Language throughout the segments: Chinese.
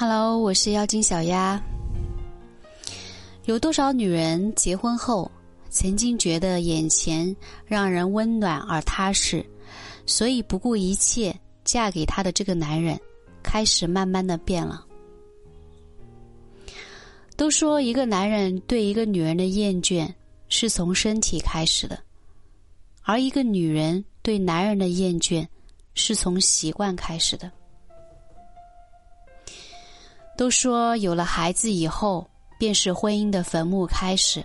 Hello，我是妖精小丫。有多少女人结婚后，曾经觉得眼前让人温暖而踏实，所以不顾一切嫁给他的这个男人，开始慢慢的变了。都说一个男人对一个女人的厌倦是从身体开始的，而一个女人对男人的厌倦是从习惯开始的。都说有了孩子以后，便是婚姻的坟墓开始。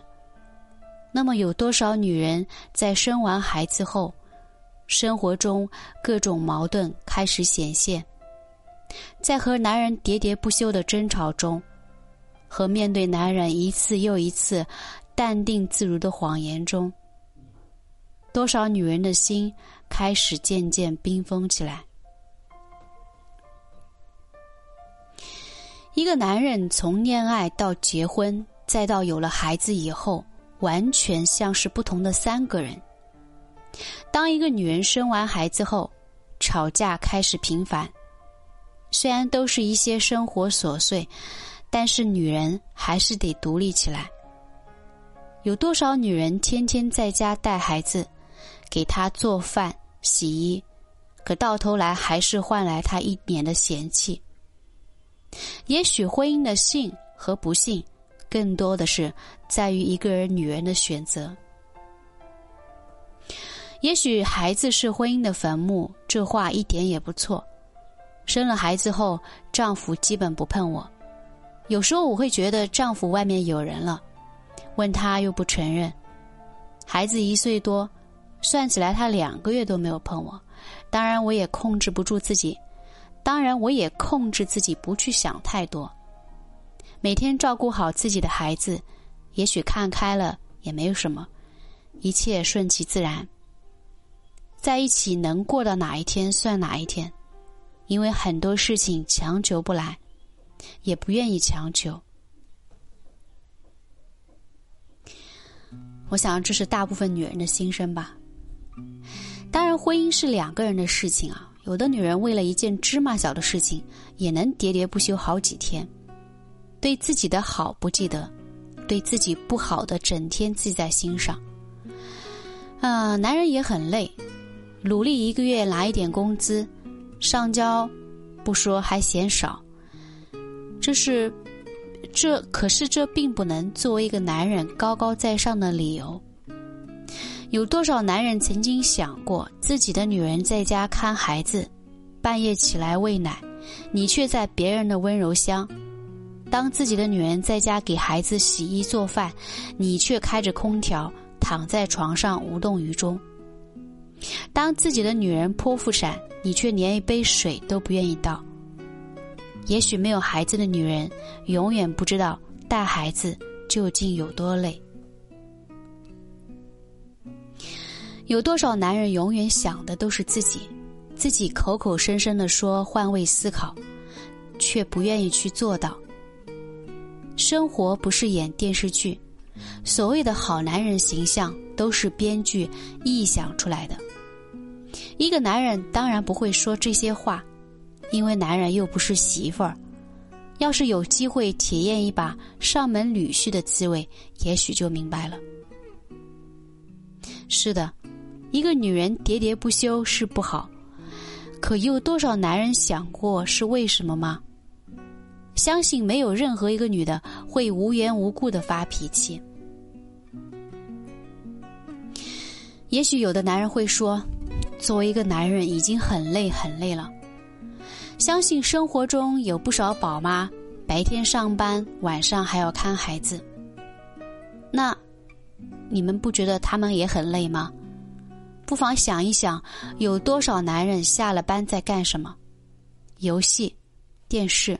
那么有多少女人在生完孩子后，生活中各种矛盾开始显现，在和男人喋喋不休的争吵中，和面对男人一次又一次淡定自如的谎言中，多少女人的心开始渐渐冰封起来。一个男人从恋爱到结婚，再到有了孩子以后，完全像是不同的三个人。当一个女人生完孩子后，吵架开始频繁。虽然都是一些生活琐碎，但是女人还是得独立起来。有多少女人天天在家带孩子，给他做饭、洗衣，可到头来还是换来他一脸的嫌弃。也许婚姻的幸和不幸，更多的是在于一个人女人的选择。也许孩子是婚姻的坟墓，这话一点也不错。生了孩子后，丈夫基本不碰我。有时候我会觉得丈夫外面有人了，问他又不承认。孩子一岁多，算起来他两个月都没有碰我。当然，我也控制不住自己。当然，我也控制自己不去想太多，每天照顾好自己的孩子，也许看开了也没有什么，一切顺其自然。在一起能过到哪一天算哪一天，因为很多事情强求不来，也不愿意强求。我想这是大部分女人的心声吧。当然，婚姻是两个人的事情啊。有的女人为了一件芝麻小的事情，也能喋喋不休好几天，对自己的好不记得，对自己不好的整天记在心上。啊，男人也很累，努力一个月拿一点工资，上交不说还嫌少，这是，这可是这并不能作为一个男人高高在上的理由。有多少男人曾经想过，自己的女人在家看孩子，半夜起来喂奶，你却在别人的温柔乡；当自己的女人在家给孩子洗衣做饭，你却开着空调躺在床上无动于衷；当自己的女人泼妇伞，你却连一杯水都不愿意倒。也许没有孩子的女人，永远不知道带孩子究竟有多累。有多少男人永远想的都是自己，自己口口声声的说换位思考，却不愿意去做到。生活不是演电视剧，所谓的好男人形象都是编剧臆想出来的。一个男人当然不会说这些话，因为男人又不是媳妇儿。要是有机会体验一把上门女婿的滋味，也许就明白了。是的。一个女人喋喋不休是不好，可有多少男人想过是为什么吗？相信没有任何一个女的会无缘无故的发脾气。也许有的男人会说，作为一个男人已经很累很累了。相信生活中有不少宝妈，白天上班，晚上还要看孩子。那你们不觉得他们也很累吗？不妨想一想，有多少男人下了班在干什么？游戏、电视，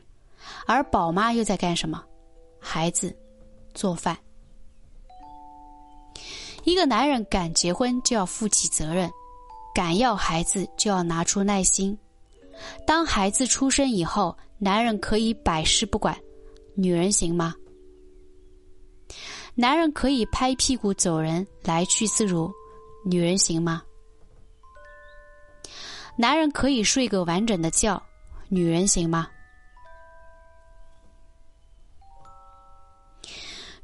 而宝妈又在干什么？孩子、做饭。一个男人敢结婚就要负起责任，敢要孩子就要拿出耐心。当孩子出生以后，男人可以百事不管，女人行吗？男人可以拍屁股走人，来去自如。女人行吗？男人可以睡个完整的觉女人行吗？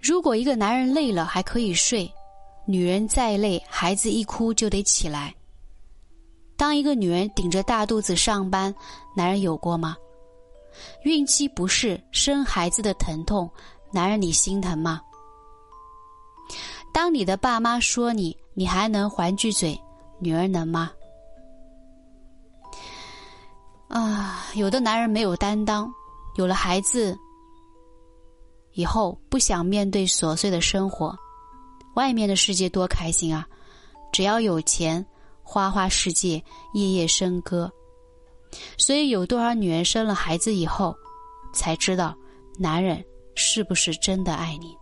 如果一个男人累了还可以睡女人再累孩子一哭就得起来。当一个女人顶着大肚子上班男人有过吗？孕期不适生孩子的疼痛男人你心疼吗？当你的爸妈说你，你还能还句嘴，女儿能吗？啊，有的男人没有担当，有了孩子以后不想面对琐碎的生活，外面的世界多开心啊！只要有钱，花花世界，夜夜笙歌。所以有多少女人生了孩子以后，才知道男人是不是真的爱你？